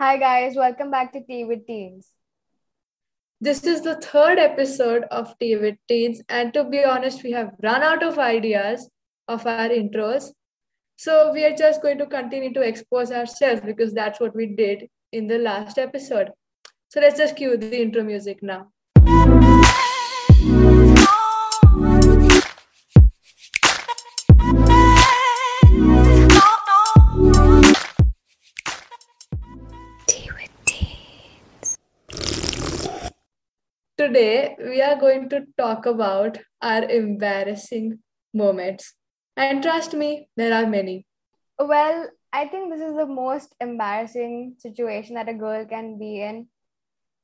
Hi, guys, welcome back to Tea with Teens. This is the third episode of Tea with Teens, and to be honest, we have run out of ideas of our intros. So we are just going to continue to expose ourselves because that's what we did in the last episode. So let's just cue the intro music now. Today, we are going to talk about our embarrassing moments. And trust me, there are many. Well, I think this is the most embarrassing situation that a girl can be in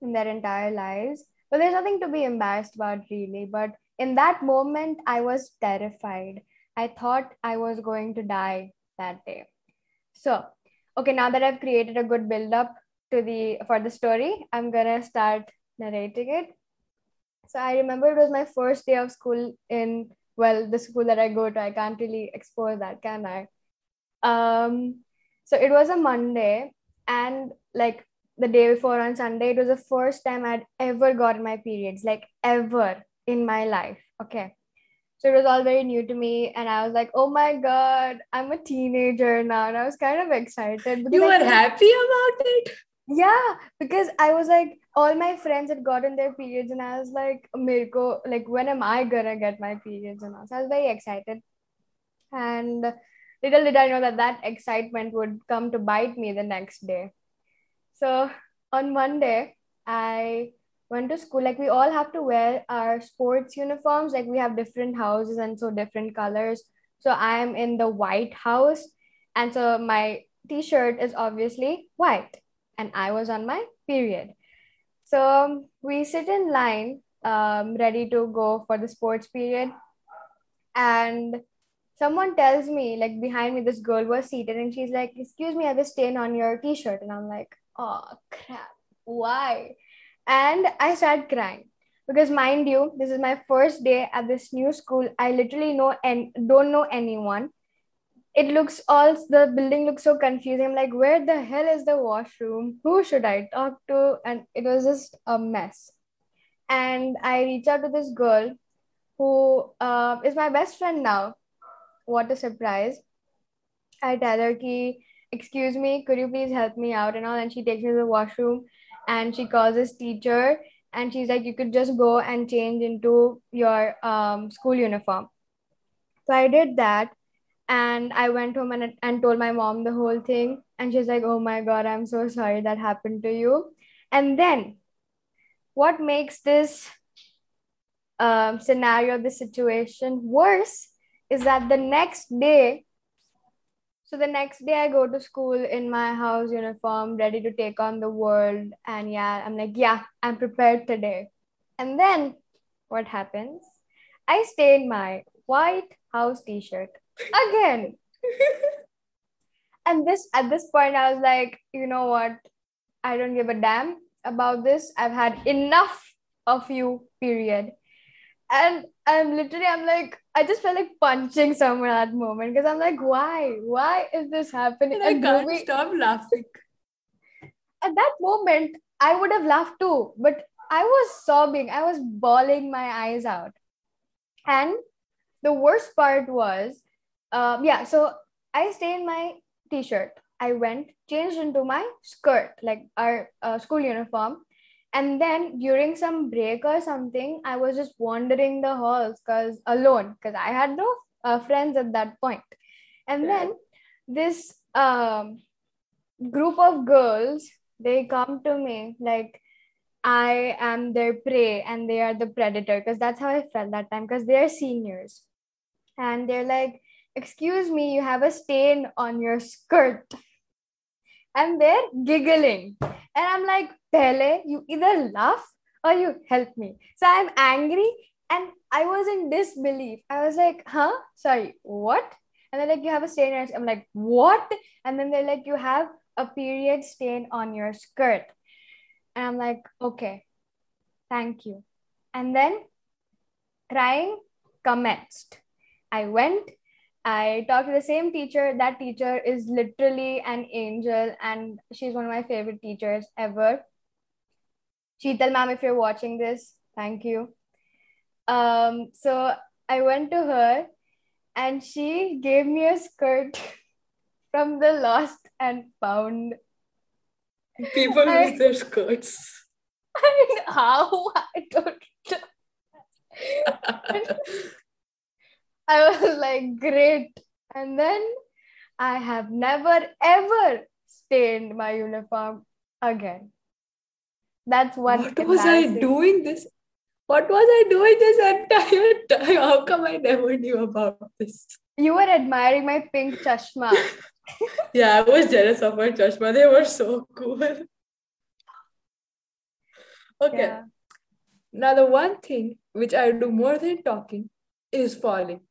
in their entire lives. But there's nothing to be embarrassed about, really. But in that moment, I was terrified. I thought I was going to die that day. So, okay, now that I've created a good build up to the for the story, I'm gonna start narrating it. So I remember it was my first day of school in well the school that I go to. I can't really expose that, can I? Um, so it was a Monday, and like the day before on Sunday, it was the first time I'd ever gotten my periods, like ever in my life. Okay. So it was all very new to me, and I was like, "Oh my god, I'm a teenager now," and I was kind of excited. You were happy about it? Yeah, because I was like, all my friends had gotten their periods, and I was like, Mirko, like, when am I gonna get my periods? And all. so I was very excited. And little did I know that that excitement would come to bite me the next day. So on Monday, I went to school. Like, we all have to wear our sports uniforms. Like, we have different houses and so different colors. So I am in the white house, and so my t shirt is obviously white and I was on my period. So um, we sit in line, um, ready to go for the sports period. And someone tells me, like behind me, this girl was seated and she's like, Excuse me, I have a stain on your t shirt. And I'm like, Oh, crap. Why? And I start crying because mind you this is my first day at this new school i literally know and don't know anyone it looks all the building looks so confusing. I'm like, where the hell is the washroom? Who should I talk to? And it was just a mess. And I reach out to this girl who uh, is my best friend now. What a surprise. I tell her, ki, excuse me, could you please help me out and all? And she takes me to the washroom and she calls this teacher and she's like, you could just go and change into your um, school uniform. So I did that and i went home and, and told my mom the whole thing. And she's like oh my god i'm so sorry that happened to you. And then what makes this um, scenario this situation worse is that the next day so the next day i go to school in my house uniform ready to take on the world. And yeah i'm like yeah i'm prepared today. And then what happens? I stay in my white house t-shirt again. and this at this point, I was like, you know what? I don't give a damn about this. I've had enough of you, period. And I'm literally, I'm like, I just felt like punching someone at that moment because I'm like, why? Why is this happening? And I can't stop laughing. At that moment, I would have laughed too, but I was sobbing. I was bawling my eyes out. And the worst part was um, yeah, so I stay in my t-shirt. I went, changed into my skirt, like our uh, school uniform. And then during some break or something, I was just wandering the halls because alone, because I had no uh, friends at that point. And yeah. then this um, group of girls, they come to me like, I am their prey and they are the predator because that's how I felt that time because they're seniors. And they're like, Excuse me, you have a stain on your skirt. And they're giggling. And I'm like, Pele, you either laugh or you help me. So I'm angry and I was in disbelief. I was like, huh? Sorry, what? And they're like, you have a stain on I'm like, what? And then they're like, you have a period stain on your skirt. And I'm like, okay, thank you. And then crying commenced. I went I talked to the same teacher. That teacher is literally an angel, and she's one of my favorite teachers ever. Sheetal ma'am, if you're watching this, thank you. Um, so I went to her, and she gave me a skirt from the Lost and Found. People I- lose their skirts. And how? I don't know. I was like, great. And then I have never ever stained my uniform again. That's one. what was I doing this? What was I doing this entire time? How come I never knew about this? You were admiring my pink chashma. Yeah, I was jealous of my chashma. They were so cool. Okay. Yeah. Now the one thing which I do more than talking is falling.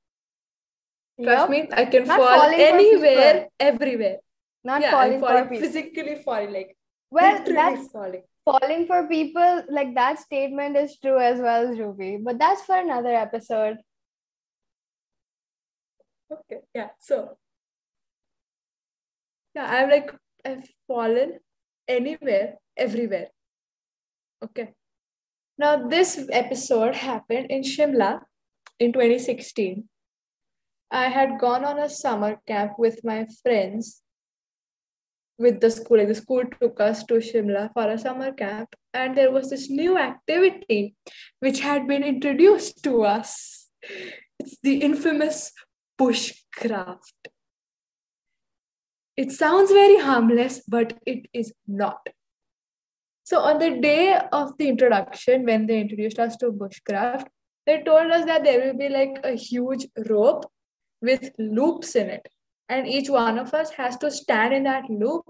Trust Yup. me, I can Not fall anywhere, everywhere. Not yeah, falling falling for people. physically falling, like Well, that's falling. falling for people. Like that statement is true as well, Ruby. But that's for another episode. Okay, yeah. So yeah, I'm like I've fallen anywhere, everywhere. Okay. Now this episode happened in Shimla in 2016. I had gone on a summer camp with my friends with the school. The school took us to Shimla for a summer camp, and there was this new activity which had been introduced to us. It's the infamous bushcraft. It sounds very harmless, but it is not. So, on the day of the introduction, when they introduced us to bushcraft, they told us that there will be like a huge rope with loops in it. And each one of us has to stand in that loop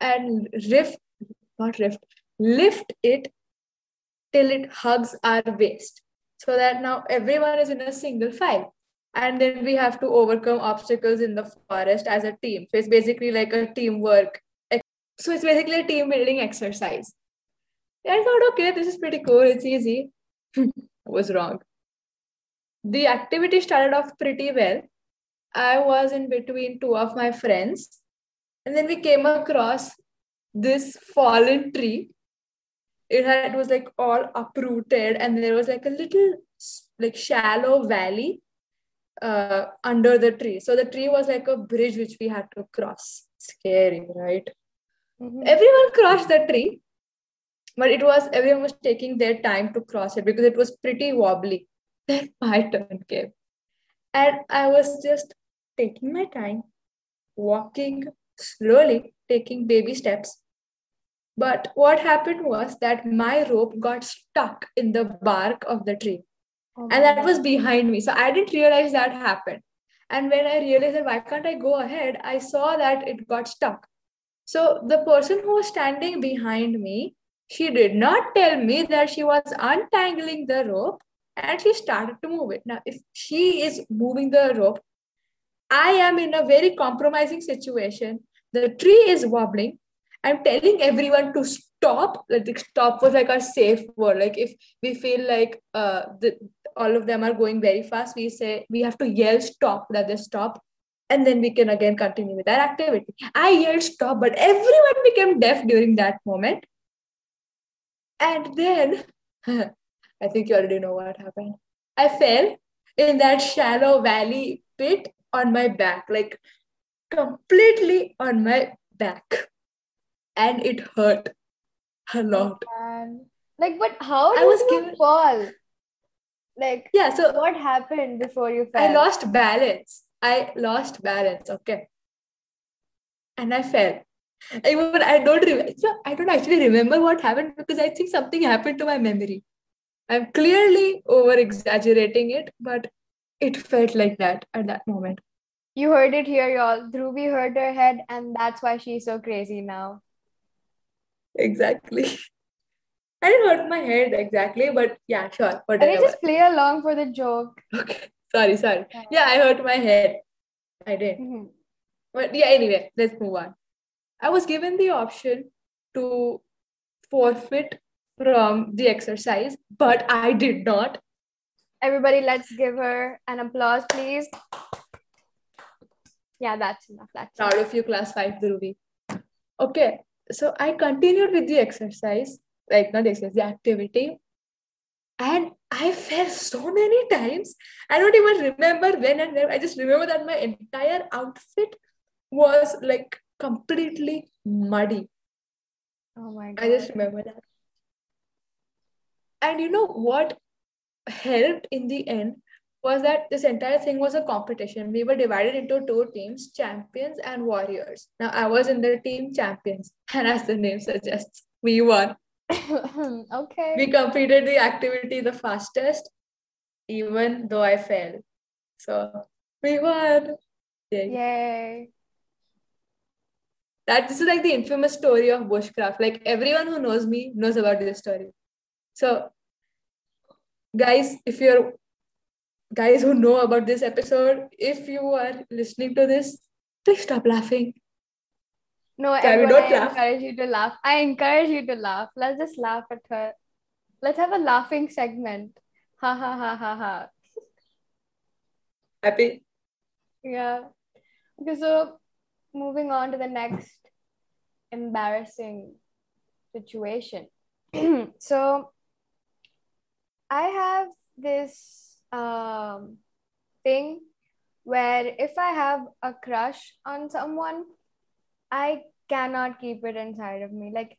and rift, not rift, lift it till it hugs our waist. So that now everyone is in a single file. And then we have to overcome obstacles in the forest as a team. So it's basically like a teamwork so it's basically a team building exercise. I thought okay this is pretty cool. It's easy. I was wrong. The activity started off pretty well i was in between two of my friends and then we came across this fallen tree it had it was like all uprooted and there was like a little like shallow valley uh, under the tree. So the tree was like a bridge which we had to cross. Scary, right? Mhm. Everyone crossed the tree, but it was everyone was taking their time to cross it because it was pretty wobbly. Then my turn came, and I was just taking my time, walking slowly, taking baby steps. But what happened was that my rope got stuck in the bark of the tree Oh and that was behind me. So I didn't realize that happened. And when I realized that why can't I go ahead, I saw that it got stuck. So the person who was standing behind me, she did not tell me that she was untangling the rope and she started to move it. Now, if she is moving the rope, I am in a very compromising situation. The tree is wobbling. I'm telling everyone to stop. Like stop was like our safe word. Like if we feel like uh, the, all of them are going very fast, we say we have to yell stop that they stop, and then we can again continue with that activity. I yelled stop, but everyone became deaf during that moment. And then I think you already know what happened. I fell in that shallow valley pit on my back, like completely on my back. And it hurt a lot. Oh, man. Like, but how I did was you given- fall? Like, Yeah, so what happened before you fell? I lost balance. I lost balance. Okay. And I fell. Even I don't remember. I don't actually remember what happened because I think something happened to my memory. I'm clearly over exaggerating it, but it felt like that at that moment. You heard it here, y'all. Dhruvi hurt her head, and that's why she's so crazy now. Exactly. I didn't hurt my head exactly, but yeah, sure, Can whatever. you just play along for the joke? Okay, sorry, sorry. Yeah, I hurt my head. I did. Mhm. But yeah, anyway, let's move on. I was given the option to forfeit from the exercise, but I did not. Everybody, let's give her an applause, please. Yeah, that's enough. That's Proud enough. of you, class five, Dhruvi. Okay, so I continued with the exercise, like not the exercise, the activity. And I fell so many times. I don't even remember when and where. I just remember that my entire outfit was like completely muddy. Oh my god. I just remember that. And you know what helped in the end was that this entire thing was a competition. We were divided into two teams, champions and warriors. Now I was in the team champions, and as the name suggests, we won. okay. We completed the activity the fastest, even though I failed. So we won. Yay. Yay. That this is like the infamous story of bushcraft. Like everyone who knows me knows about this story. So, guys, if you're guys who know about this episode, if you are listening to this, please stop laughing. No, we not I laugh? encourage you to laugh. I encourage you to laugh. Let's just laugh at her. Let's have a laughing segment. Ha ha ha ha ha. Happy? Yeah. Okay, so moving on to the next embarrassing situation. so I have this um thing where if I have a crush on someone, I cannot keep it inside of me. Like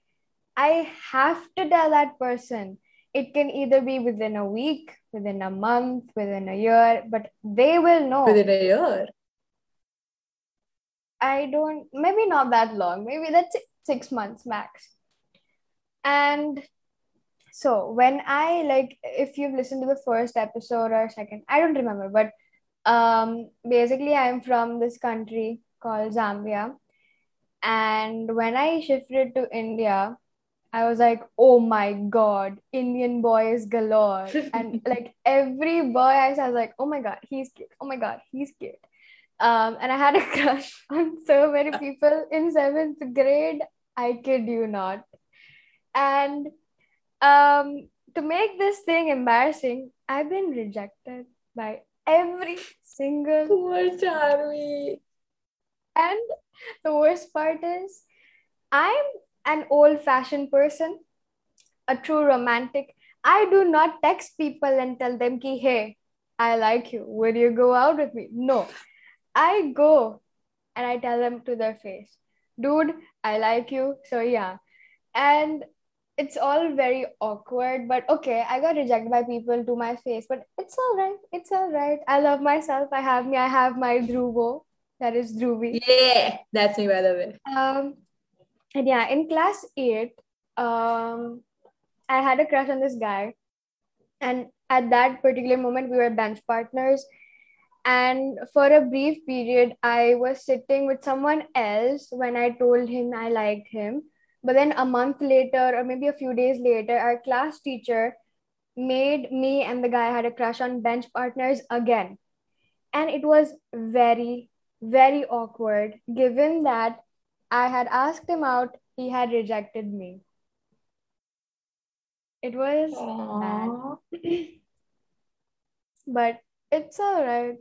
I have to tell that person. It can either be within a week, within a month, within a year, but they will know. Within a year. I don't, maybe not that long, maybe that's six months max. And so when I like, if you've listened to the first episode or second, I don't remember, but um, basically, I'm from this country called Zambia. And when I shifted to India, I was like, oh my God, Indian boys galore. and like every boy I saw, I was like, oh my God, he's cute. Oh my God, he's cute. Um, and I had a crush on so many people in seventh grade. I kid you not. And um, to make this thing embarrassing, I've been rejected by every single. Poor Charmy. And the worst part is, I'm an old fashioned person, a true romantic. I do not text people and tell them, ki, hey, I like you. Will you go out with me? No. I go and I tell them to their face, dude, I like you. So yeah. And it's all very awkward, but okay, I got rejected by people to my face, but it's all right. It's all right. I love myself. I have me. I have my Dhruvo. That is Dhruvi. Yeah, that's me, by the way. Um, and yeah, in class eight, um, I had a crush on this guy, and at that particular moment, we were bench partners. And for a brief period, I was sitting with someone else when I told him I liked him. But then a month later, or maybe a few days later, our class teacher made me and the guy I had a crush on bench partners again. And it was very, very awkward given that I had asked him out, he had rejected me. It was bad. but it's all right.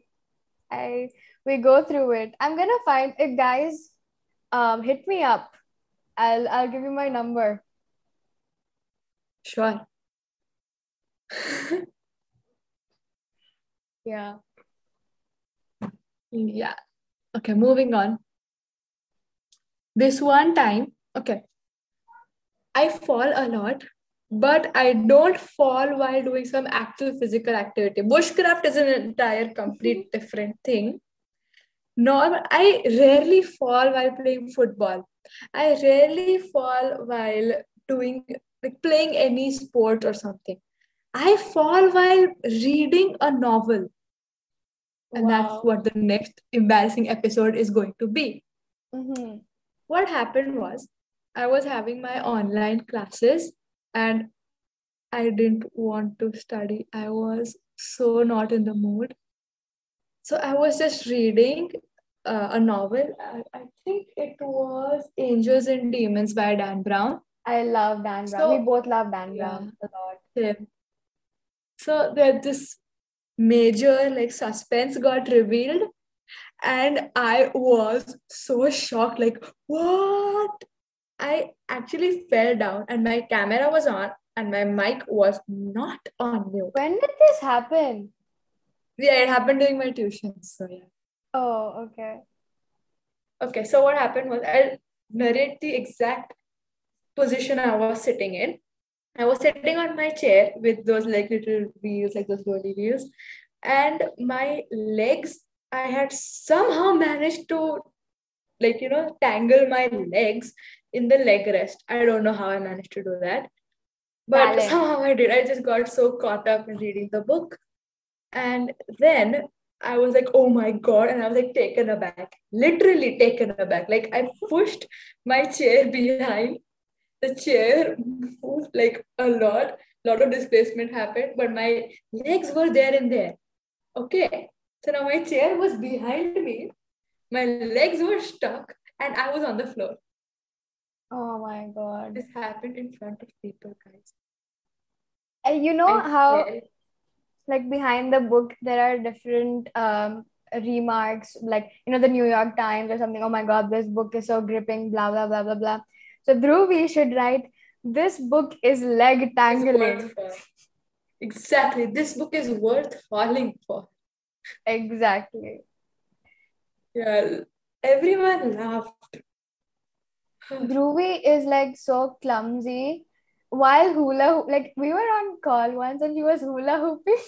I we go through it. I'm gonna find if guys um hit me up. I'll I'll give you my number. Sure. Yeah. Yeah. Okay, moving on. This one time, okay, I fall a lot, but I don't fall while doing some actual physical activity. Bushcraft is an entire complete mm-hmm. different thing. Nor I rarely fall while playing football. I rarely fall while doing like playing any sport or something. I fall while reading a novel. And that's what the next embarrassing episode is going to be. Mm-hmm. What happened was, I was having my online classes and I didn't want to study. I was so not in the mood. So I was just reading uh, a novel. I, I think it was Angels and Demons by Dan Brown. I love Dan Brown. So- we both love Dan Yeah. Brown a lot. Yeah. So that this major like suspense got revealed, and I was so shocked, like, what? I actually fell down and my camera was on and my mic was not on mute. When did this happen? Yeah, it happened during my tuition. So yeah. Oh, okay. Okay, so what happened was I'll narrate the exact position I was sitting in. I was sitting on my chair with those like little wheels, like those rolly wheels, and my legs, I had somehow managed to like you know tangle my legs in the leg rest. I don't know how I managed to do that. But Balance. somehow I did. I just got so caught up in reading the book. And then I was like, oh my God. And I was like taken aback, literally taken aback. Like I pushed my chair behind. The chair moved like a lot. A lot of displacement happened, but my legs were there and there. Okay. So now my chair was behind me. My legs were stuck and I was on the floor. Oh my god. This happened in front of people, guys. And you know I how swear. Like behind the book there are different um remarks like you know the New York Times or something oh my god this book is so gripping blah blah blah blah blah so Dhruvi should write this book is leg tangling. Exactly. This book is worth falling for. exactly Yeah. Everyone laughed. Dhruvi is like so clumsy while hula like we were on call once and she was hula hooping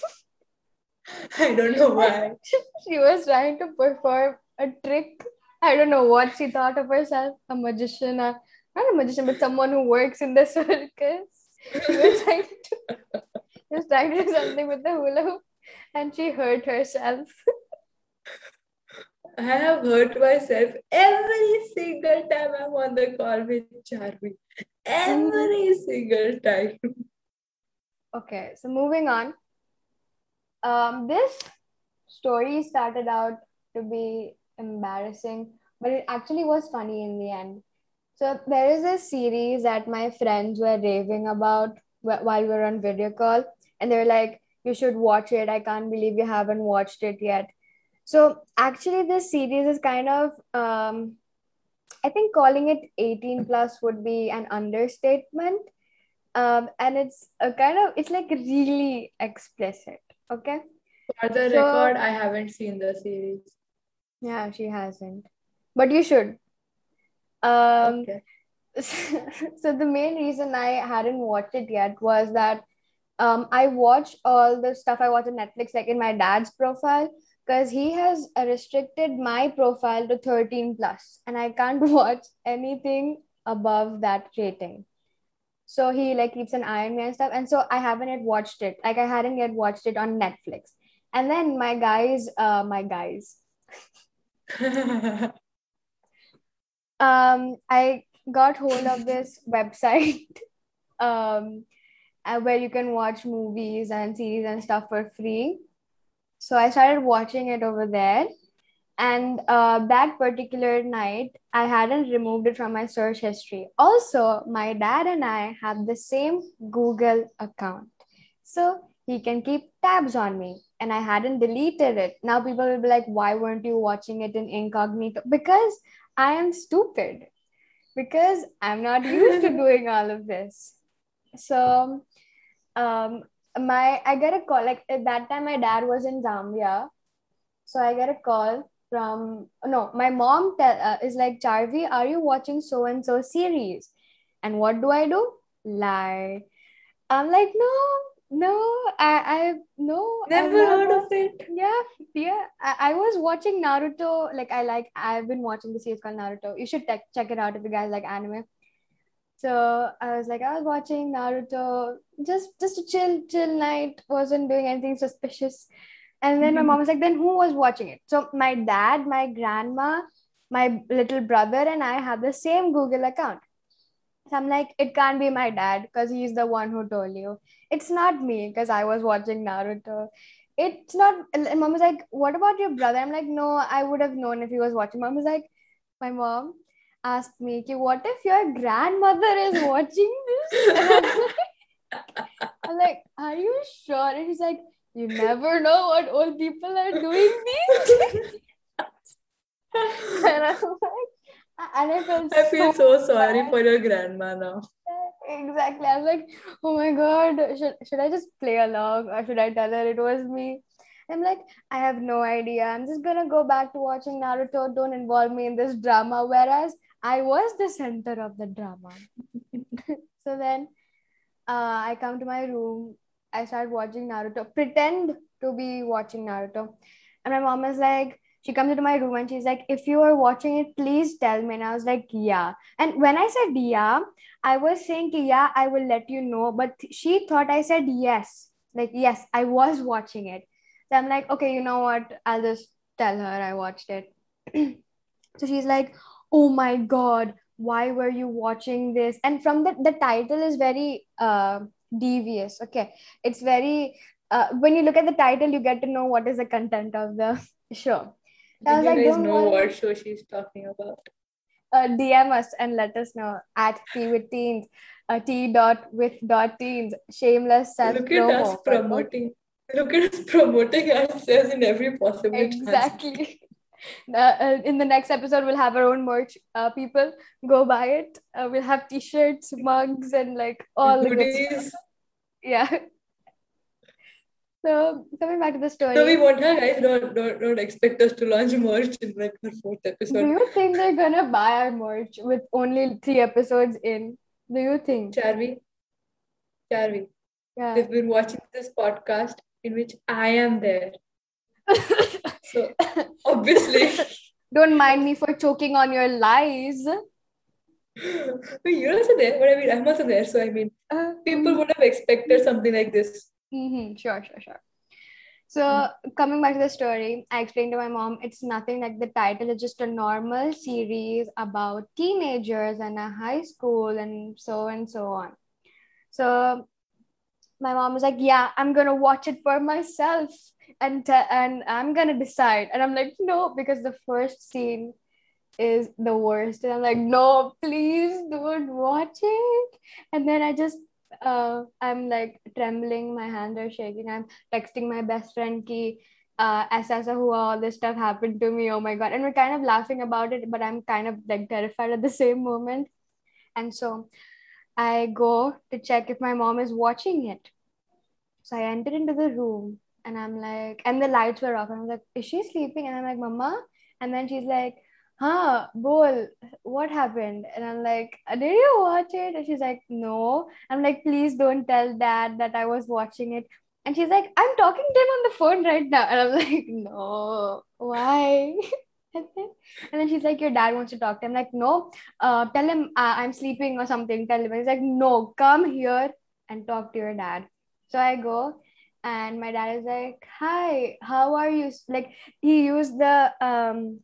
I don't know why. she was trying to perform a trick. I don't know what she thought of herself, a magician, or not a magician, but someone who works in the circus. She was trying to, she was trying to do something with the hula hoop, and she hurt herself. I have hurt myself every single time I'm on the call with Charvi. Every single time. Okay, so moving on. Um, this story started out to be embarrassing, but it actually was funny in the end. So there is a series that my friends were raving about while we were on video call, and they were like, "You should watch it. I can't believe you haven't watched it yet." So actually, this series is kind of, um, I think calling it 18 plus would be an understatement. Um and it's a kind of it's like really explicit okay? For the So- record, I haven't seen the series. yeah she hasn't. But you should. Um Okay. so the main reason i hadn't watched it yet was that um i watched all the stuff i watch on netflix like in my dad's profile because he has restricted my profile to 13 plus and i can't watch anything above that rating. So he like keeps an eye on me and stuff and so i haven't yet watched it. Like i hadn't yet watched it on netflix. And then my guys uh my guys. Um i got hold of this website um uh, where you can watch movies and series and stuff for free so i started watching it over there. And uh, that particular night i hadn't removed it from my search history. Also my dad and i have the same google account. So he can keep tabs on me. And i hadn't deleted it. Now people will be like why weren't you watching it in incognito? Because i am stupid. Because i'm not used to doing all of this. So um my i get a call like at that time my dad was in zambia. So i get a call from no my mom tell, uh, is like charvi are you watching so and so series? And what do i do? Lie. I'm like no no i i no Never heard of it. yeah yeah. I, I was watching naruto like i like i've been watching the series called naruto. You should check check it out if you guys like anime so i was like i was watching naruto. Just just a chill chill night. Wasn't doing anything suspicious. And then my mm-hmm. mom was like then who was watching it? So my dad my grandma my little brother and i have the same google account. So i'm like it can't be my dad because he's the one who told you. It's not me because i was watching naruto. It's not and mom was like what about your brother? I'm like no i would have known if he was watching. Mom was like my mom asked me "Ki, what if your grandmother is watching this I'm like, I'm like are you sure and he's like you never know what old people are doing these days." and I'm like, and I felt I feel so sorry bad. for your grandma now. Exactly. I was like, oh my god, should should I just play along or should I tell her it was me? I'm like, I have no idea. I'm just gonna go back to watching Naruto. Don't involve me in this drama. Whereas I was the center of the drama. so then uh, I come to my room. I start watching Naruto. Pretend to be watching Naruto. And my mom is like, she comes into my room and she's like, if you are watching it, please tell me. And I was like, yeah. And when I said yeah, I was saying, yeah, I will let you know. But she thought I said yes. Like, yes, I was watching it. So I'm like, okay, you know what? I'll just tell her I watched it. so she's like, oh my God, why were you watching this? And from the, the title is very uh, devious. Okay. It's very, uh, when you look at the title, you get to know what is the content of the show. I was you like, guys know worry. what show she's talking about. uh, DM us and let us know at t with Teens, uh, T dot with dot teens, shameless self look at us promoting Look at us promoting ourselves in every possible. Exactly. Uh, uh, in the next episode, we'll have our own merch. Uh, people go buy it. Uh, we'll have t-shirts, mugs, and like all the good stuff. Goodies. Yeah. So coming back to the story, so we won't have guys. Don't, don't don't expect us to launch merch in like our fourth episode do you think they're gonna buy our merch with only three episodes in? Do you think? Charvi, Charvi, Yeah. they've been watching this podcast in which I am there. So obviously, Don't mind me for choking on your lies. You're also there. But I mean, I'm also there. So I mean, Uh, people would have expected something like this. mhm, Sure, sure, sure. So coming back to the story, I explained to my mom it's nothing like the title. It's just a normal series about teenagers and a high school and so and so on. So my mom was like, "Yeah, I'm gonna watch it for myself and te- and I'm gonna decide." And I'm like, "No," because the first scene is the worst. And I'm like, "No, please don't watch it." And then I just uh, I'm like trembling, my hands are shaking. I'm texting my best friend ki uh aisa hua all this stuff happened to me. Oh my god. And we're kind of laughing about it, but I'm kind of like terrified at the same moment. And so I go to check if my mom is watching it. So I enter into the room and I'm like, and the lights were off. And I'm like, is she sleeping? And I'm like, Mama. And then she's like, huh, Bol, what happened? And I'm like, did you watch it? And she's like, no. I'm like, please don't tell dad that I was watching it. And she's like, I'm talking to him on the phone right now. And I'm like, no, why? And then, and then she's like, Your dad wants to talk to him. I'm like, no, uh, tell him uh, I'm sleeping or something. Tell him. And he's like, no, come here and talk to your dad. So I go, and my dad is like, Hi, how are you? Like, he used the um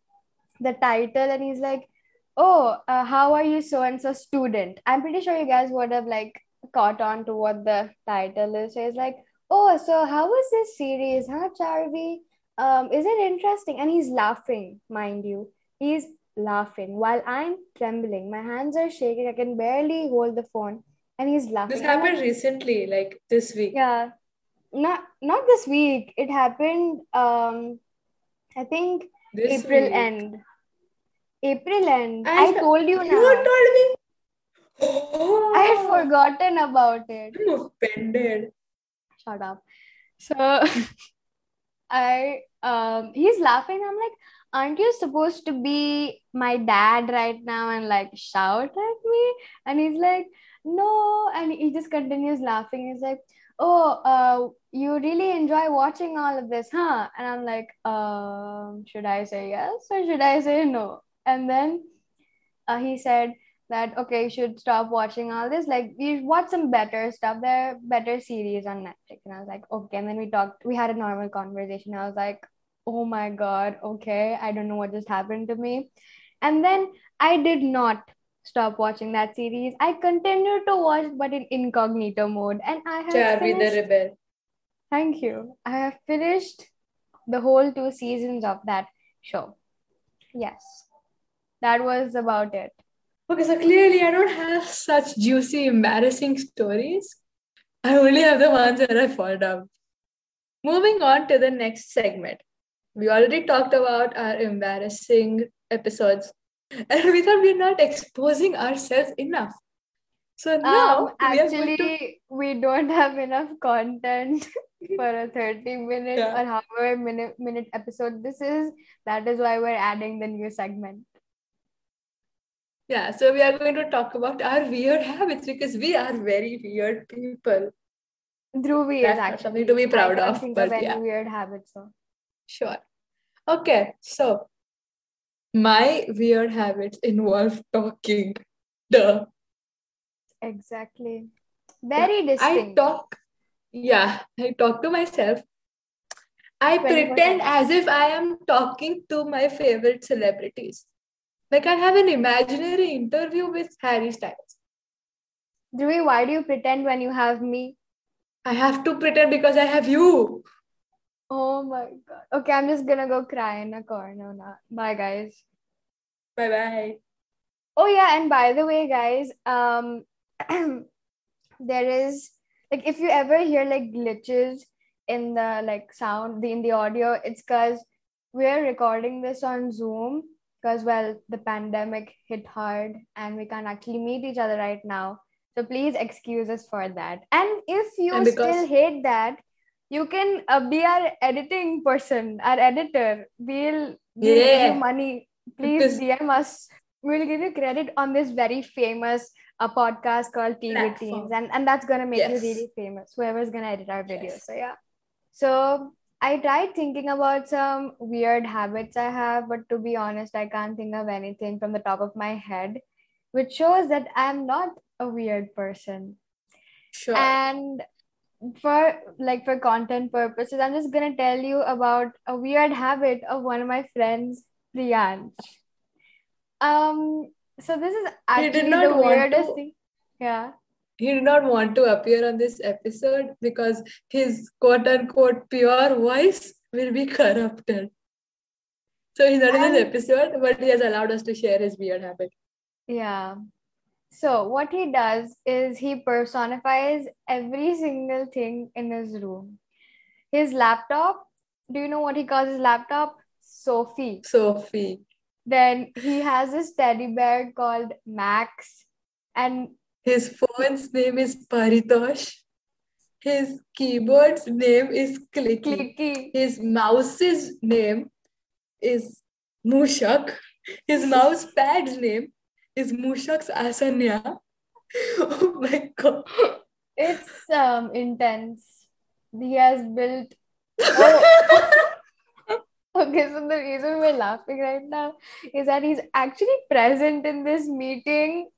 the title and he's like, Oh, uh, how are you so and so student? I'm pretty sure you guys would have like caught on to what the title is. So he's like, Oh, so how was this series, huh, Charvi? Um, is it interesting? And he's laughing, mind you. He's laughing while I'm trembling. My hands are shaking. I can barely hold the phone. And he's laughing. This happened recently, like this week. yeah. Not not this week. It happened um I think This April week. end. April end. I I told you You now. told me. Oh, I had forgotten about it. I'm offended. Shut up. So I um he's laughing. I'm like, aren't you supposed to be my dad right now and like shout at me? And he's like, no. And he just continues laughing. He's like, oh, uh, you really enjoy watching all of this, huh? And I'm like, um, should I say yes or should I say no? And then uh, he said that okay, you should stop watching all this. Like we watch some better stuff. There better series on Netflix. And I was like, okay. And then we talked. We had a normal conversation. I was like, oh my god, okay. I don't know what just happened to me. And then I did not stop watching that series. I continued to watch, but in incognito mode. And I have Charvi the rebel. Thank you. I have finished the whole two seasons of that show. Yes, that was about it. Okay, so clearly I don't have such juicy, embarrassing stories. I only have the ones that I fall down. Moving on to the next segment. we already talked about our embarrassing episodes, and we thought we're not exposing ourselves enough. So now um, we are going actually, to we don't have enough content for a 30 minute Yeah. or however minute, minute episode this is. That is why we're adding the new segment. yeah, so we are going to talk about our weird habits because we are very weird people. Dhruvi That's is actually. something to be proud of, but yeah. weird habits. So. Sure. Okay, so my weird habits involve talking. Duh. Exactly. Very I distinct. talk, yeah, I talk to myself. I 24/7. pretend as if I am talking to my favorite celebrities. Like I have an imaginary interview with Harry Styles. Dhruvi, why do you pretend when you have me? I have to pretend because I have you. Oh my god. Okay, I'm just gonna go cry in a corner now. Bye, guys. Bye bye. Oh yeah, and by the way, guys, um, there is like if you ever hear like glitches in the like sound, the in the audio, it's because we're recording this on Zoom because well, the pandemic hit hard and we can't actually meet each other right now. So please excuse us for that. And if you And because- still hate that, you can uh, be our editing person, our editor. We'll, we'll give Yeah. you money. Please Because- DM us. We'll give you credit on this very famous uh, podcast called TV Platform. Teens, and and that's gonna make Yes. you really famous. Whoever's gonna edit our videos. Yes. So yeah. So I tried thinking about some weird habits I have, but to be honest, I can't think of anything from the top of my head, which shows that I'm not a weird person. Sure. And for like for content purposes, I'm just gonna tell you about a weird habit of one of my friends, Priyansh. Um, so this is actually not the weirdest to- thing. Yeah. he did not want to appear on this episode because his quote unquote pure voice will be corrupted. So he's not in this episode, but he has allowed us to share his weird habit. Yeah. So what he does is he personifies every single thing in his room. His laptop, do you know what he calls his laptop? Sophie. Sophie. Then he has this teddy bear called Max. And His phone's name is Paritosh. His keyboard's name is Clicky. Clicky. His mouse's name is Mushak. His mouse pad's name is Mushak's Asanya. Oh my god. It's um intense. He has built Oh. Okay, so the reason we're laughing right now is that he's actually present in this meeting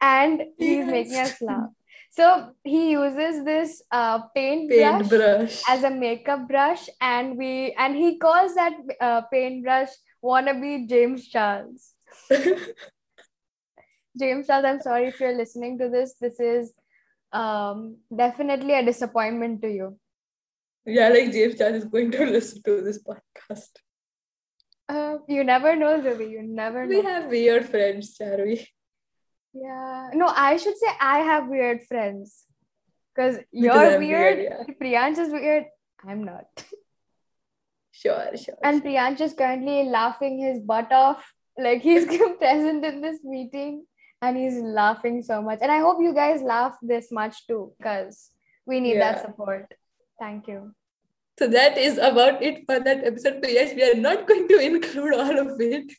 and he's making us laugh. So he uses this uh, paintbrush Paintbrush. as a makeup brush, and we and he calls that uh, paintbrush wannabe James Charles. James Charles, I'm sorry if you're listening to this. This is um, definitely a disappointment to you. yeah, like James Charles is going to listen to this podcast. Uh, you never know, Ravi. You never know. We have weird friends, Charvi. Yeah. No, I should say I have weird friends. Because you're weird. weird, Priyansh is weird. I'm not. Sure, sure. And Priyansh is currently laughing his butt off. Like he's present in this meeting and he's laughing so much. And I hope you guys laugh this much too, because we need that support. Thank you. So that is about it for that episode. But yes, we are not going to include all of it.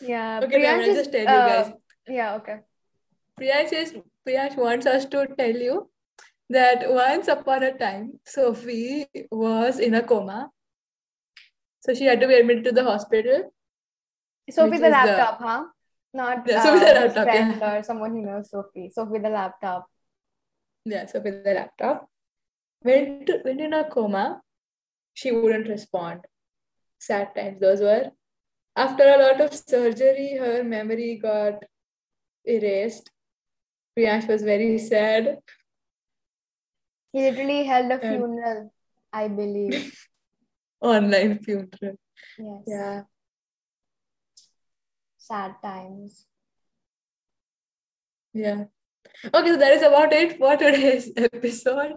Yeah. Okay, Priyansh I'll just tell you uh, guys. Yeah, okay. Priyansh, is, Priyansh wants us to tell you that once upon a time, Sophie was in a coma. So she had to be admitted to the hospital. Sophie the is the- laptop, huh? Not Yeah, Sophie the laptop, friend yeah. or someone who knows Sophie. Sophie the laptop. Yeah, Sophie the laptop. Went, to, went in a coma. She wouldn't respond. Sad times those were. After a lot of surgery, her memory got erased. Priyansh was very sad. He literally held a And- funeral, I believe. Online funeral. Yes. Yeah. Sad times. Yeah. Okay, so that is about it for today's episode.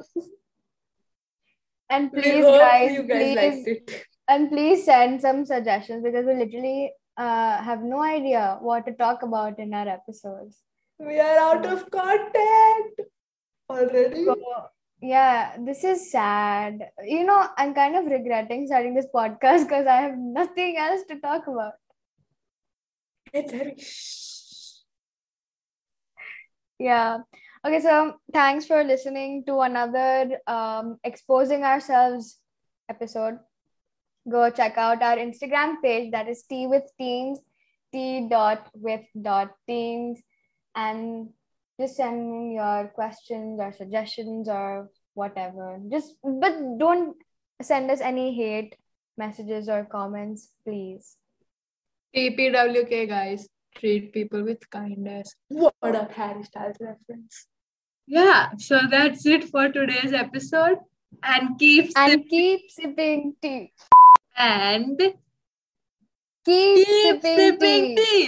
And please, guys, guys please, liked it. and please send some suggestions because we literally uh, have no idea what to talk about in our episodes. We are out of content already. So, yeah, this is sad. You know, I'm kind of regretting starting this podcast because I have nothing else to talk about. Yeah. Okay, so thanks for listening to another um, Exposing Ourselves episode. Go check out our Instagram page that is Tea with Teens, T dot with dot teens, and just send me your questions or suggestions or whatever. Just but don't send us any hate messages or comments, please. TPWK guys. Treat people with kindness. What a Harry Styles reference. Yeah, so that's it for today's episode. And keep And keep sipping tea. and Keep, keep sipping, sipping tea. tea.